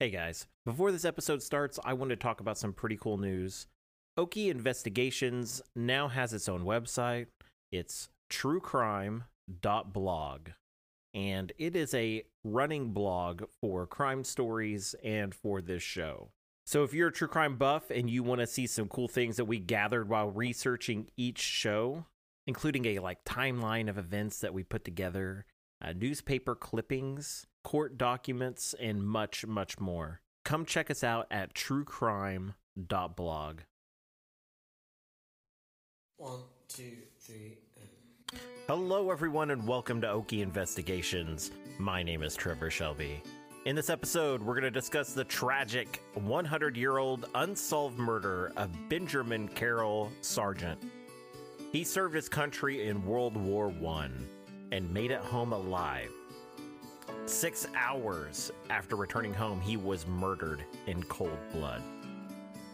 Hey guys, before this episode starts, I want to talk about some pretty cool news. Okie Investigations now has its own website. It's truecrime.blog. And it is a running blog for crime stories and for this show. So if you're a true crime buff and you want to see some cool things that we gathered while researching each show, including a like timeline of events that we put together, uh, newspaper clippings, court documents, and much, much more. Come check us out at truecrime.blog. One, two, three, and... Hello, everyone, and welcome to Okie Investigations. My name is Trevor Shelby. In this episode, we're going to discuss the tragic 100 year old unsolved murder of Benjamin Carroll Sargent. He served his country in World War I and made it home alive. Six hours after returning home, he was murdered in cold blood.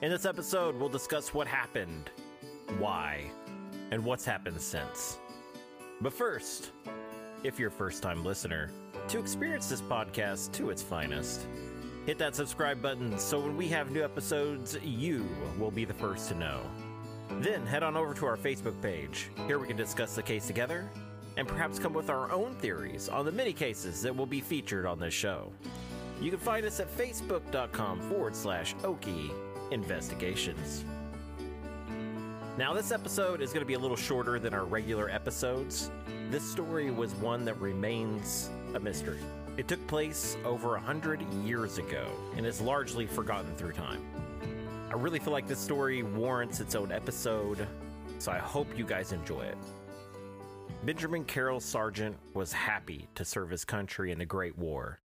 In this episode, we'll discuss what happened, why, and what's happened since. But first, if you're a first time listener, to experience this podcast to its finest, hit that subscribe button so when we have new episodes, you will be the first to know. Then head on over to our Facebook page. Here we can discuss the case together and perhaps come with our own theories on the many cases that will be featured on this show. You can find us at facebook.com forward slash Okie Investigations. Now, this episode is going to be a little shorter than our regular episodes. This story was one that remains a mystery. It took place over a hundred years ago and is largely forgotten through time. I really feel like this story warrants its own episode, so I hope you guys enjoy it. Benjamin Carroll Sargent was happy to serve his country in the Great War.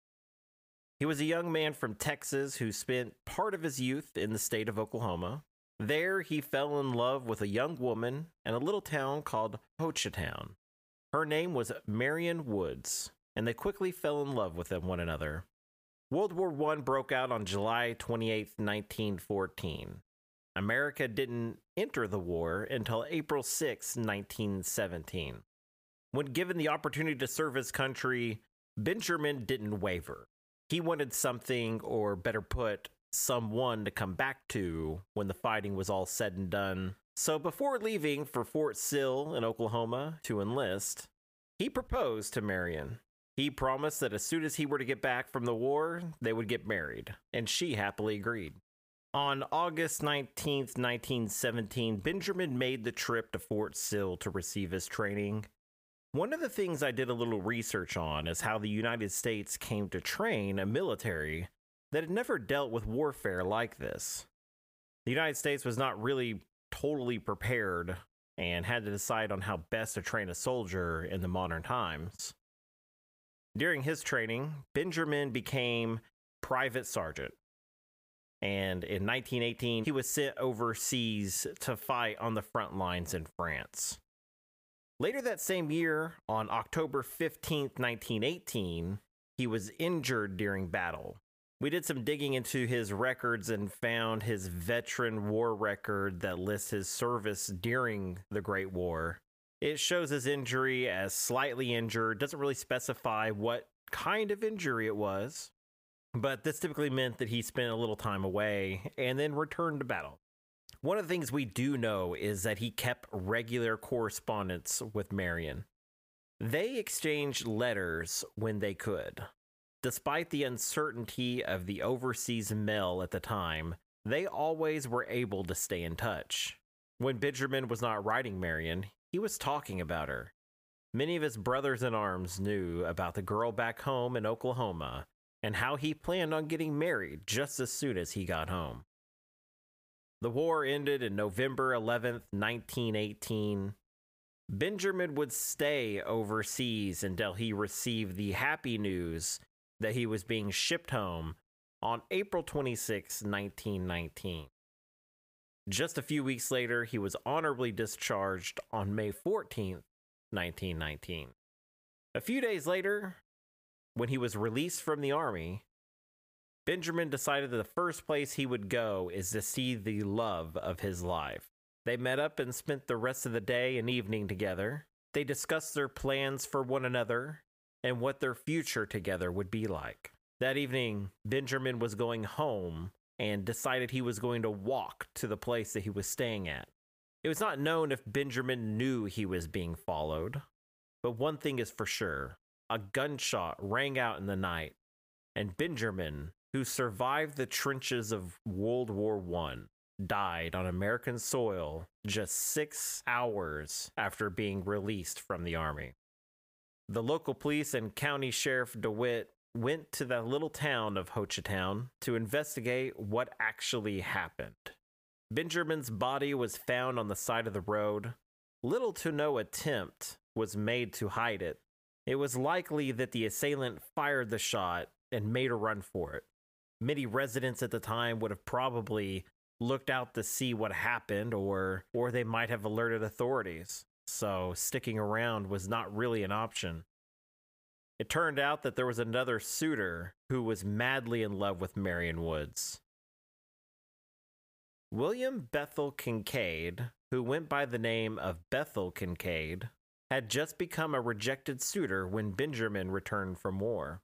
He was a young man from Texas who spent part of his youth in the state of Oklahoma. There, he fell in love with a young woman in a little town called Hochatown. Her name was Marion Woods, and they quickly fell in love with one another. World War I broke out on July 28, 1914. America didn't enter the war until April 6, 1917. When given the opportunity to serve his country, Benjamin didn't waver. He wanted something, or better put, someone to come back to when the fighting was all said and done. So before leaving for Fort Sill in Oklahoma to enlist, he proposed to Marion. He promised that as soon as he were to get back from the war, they would get married, and she happily agreed. On August 19th, 1917, Benjamin made the trip to Fort Sill to receive his training. One of the things I did a little research on is how the United States came to train a military that had never dealt with warfare like this. The United States was not really totally prepared and had to decide on how best to train a soldier in the modern times. During his training, Benjamin became private sergeant. And in 1918, he was sent overseas to fight on the front lines in France. Later that same year, on October 15th, 1918, he was injured during battle. We did some digging into his records and found his veteran war record that lists his service during the Great War. It shows his injury as slightly injured, doesn't really specify what kind of injury it was, but this typically meant that he spent a little time away and then returned to battle. One of the things we do know is that he kept regular correspondence with Marion. They exchanged letters when they could. Despite the uncertainty of the overseas mail at the time, they always were able to stay in touch. When Benjamin was not writing Marion, he was talking about her. Many of his brothers in arms knew about the girl back home in Oklahoma and how he planned on getting married just as soon as he got home. The war ended in November 11th, 1918. Benjamin would stay overseas until he received the happy news that he was being shipped home on April 26, 1919. Just a few weeks later, he was honorably discharged on May 14, 1919. A few days later, when he was released from the army, Benjamin decided that the first place he would go is to see the love of his life. They met up and spent the rest of the day and evening together. They discussed their plans for one another and what their future together would be like. That evening, Benjamin was going home and decided he was going to walk to the place that he was staying at. It was not known if Benjamin knew he was being followed, but one thing is for sure a gunshot rang out in the night, and Benjamin, who survived the trenches of World War I, died on American soil just six hours after being released from the Army. The local police and County Sheriff DeWitt went to the little town of Hochatown to investigate what actually happened. Benjamin's body was found on the side of the road. Little to no attempt was made to hide it. It was likely that the assailant fired the shot and made a run for it. Many residents at the time would have probably looked out to see what happened or or they might have alerted authorities. So sticking around was not really an option. It turned out that there was another suitor who was madly in love with Marion Woods. William Bethel Kincaid, who went by the name of Bethel Kincaid, had just become a rejected suitor when Benjamin returned from war.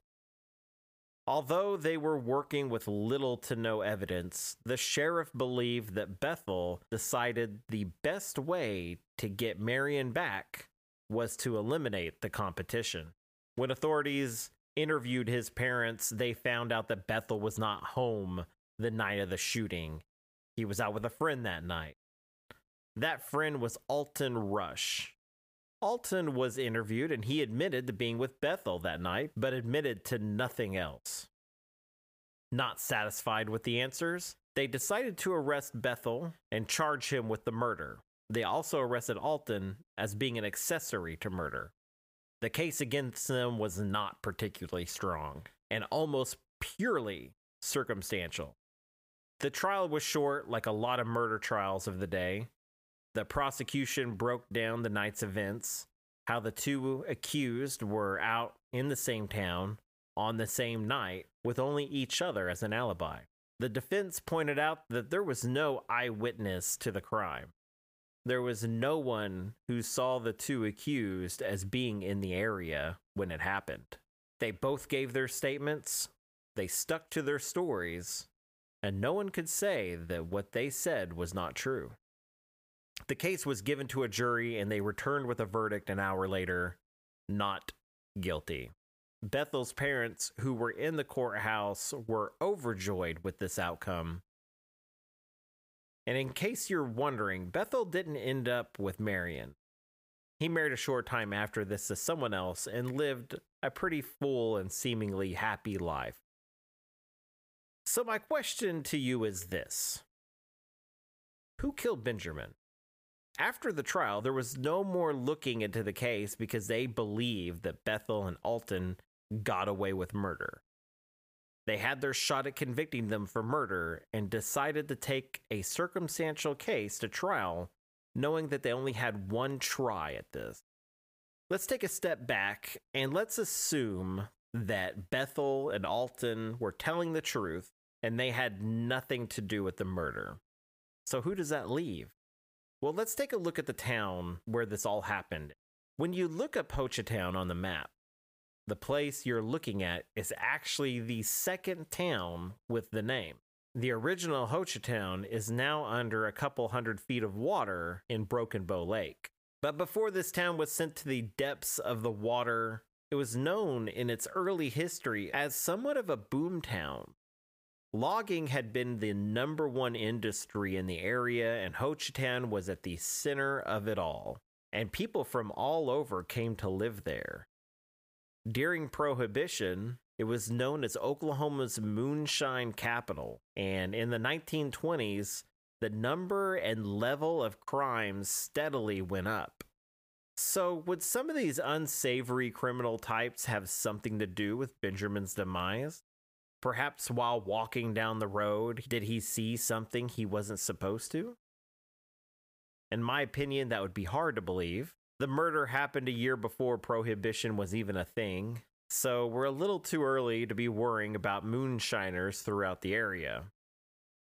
Although they were working with little to no evidence, the sheriff believed that Bethel decided the best way to get Marion back was to eliminate the competition. When authorities interviewed his parents, they found out that Bethel was not home the night of the shooting. He was out with a friend that night. That friend was Alton Rush. Alton was interviewed and he admitted to being with Bethel that night, but admitted to nothing else. Not satisfied with the answers, they decided to arrest Bethel and charge him with the murder. They also arrested Alton as being an accessory to murder. The case against them was not particularly strong and almost purely circumstantial. The trial was short, like a lot of murder trials of the day, the prosecution broke down the night's events, how the two accused were out in the same town on the same night with only each other as an alibi. The defense pointed out that there was no eyewitness to the crime. There was no one who saw the two accused as being in the area when it happened. They both gave their statements, they stuck to their stories, and no one could say that what they said was not true. The case was given to a jury and they returned with a verdict an hour later not guilty. Bethel's parents, who were in the courthouse, were overjoyed with this outcome. And in case you're wondering, Bethel didn't end up with Marion. He married a short time after this to someone else and lived a pretty full and seemingly happy life. So, my question to you is this Who killed Benjamin? After the trial, there was no more looking into the case because they believed that Bethel and Alton got away with murder. They had their shot at convicting them for murder and decided to take a circumstantial case to trial, knowing that they only had one try at this. Let's take a step back and let's assume that Bethel and Alton were telling the truth and they had nothing to do with the murder. So, who does that leave? Well, let's take a look at the town where this all happened. When you look up Hochatown on the map, the place you're looking at is actually the second town with the name. The original Hochatown is now under a couple hundred feet of water in Broken Bow Lake. But before this town was sent to the depths of the water, it was known in its early history as somewhat of a boom town. Logging had been the number one industry in the area, and Hochatown was at the center of it all, and people from all over came to live there. During Prohibition, it was known as Oklahoma's moonshine capital, and in the 1920s, the number and level of crimes steadily went up. So, would some of these unsavory criminal types have something to do with Benjamin's demise? Perhaps while walking down the road, did he see something he wasn't supposed to? In my opinion, that would be hard to believe. The murder happened a year before prohibition was even a thing, so we're a little too early to be worrying about moonshiners throughout the area.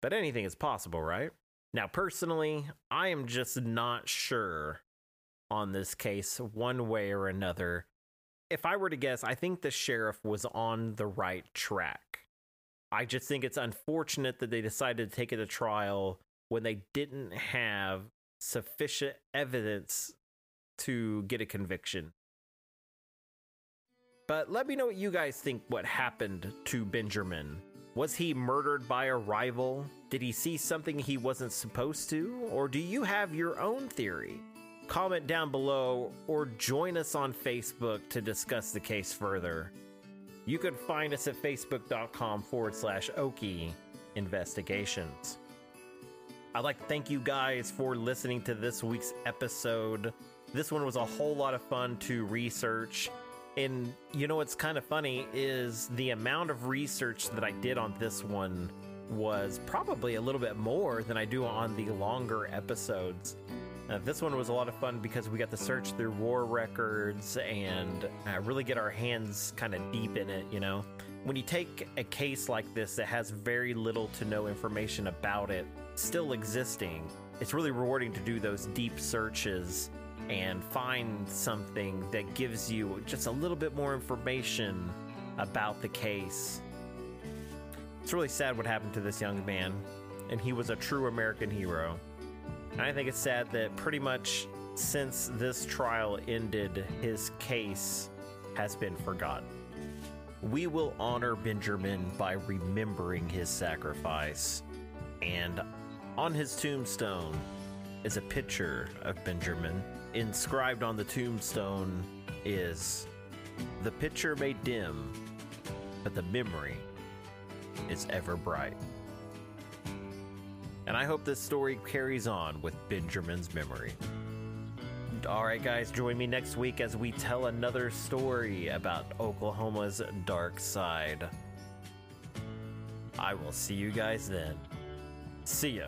But anything is possible, right? Now, personally, I am just not sure on this case one way or another. If I were to guess, I think the sheriff was on the right track. I just think it's unfortunate that they decided to take it to trial when they didn't have sufficient evidence to get a conviction. But let me know what you guys think what happened to Benjamin. Was he murdered by a rival? Did he see something he wasn't supposed to? Or do you have your own theory? Comment down below or join us on Facebook to discuss the case further. You can find us at facebook.com forward slash Okie Investigations. I'd like to thank you guys for listening to this week's episode. This one was a whole lot of fun to research. And you know what's kind of funny is the amount of research that I did on this one was probably a little bit more than I do on the longer episodes. Uh, this one was a lot of fun because we got to search through war records and uh, really get our hands kind of deep in it, you know? When you take a case like this that has very little to no information about it still existing, it's really rewarding to do those deep searches and find something that gives you just a little bit more information about the case. It's really sad what happened to this young man, and he was a true American hero. I think it's sad that pretty much since this trial ended, his case has been forgotten. We will honor Benjamin by remembering his sacrifice. And on his tombstone is a picture of Benjamin. Inscribed on the tombstone is The picture may dim, but the memory is ever bright. And I hope this story carries on with Benjamin's memory. All right, guys, join me next week as we tell another story about Oklahoma's dark side. I will see you guys then. See ya.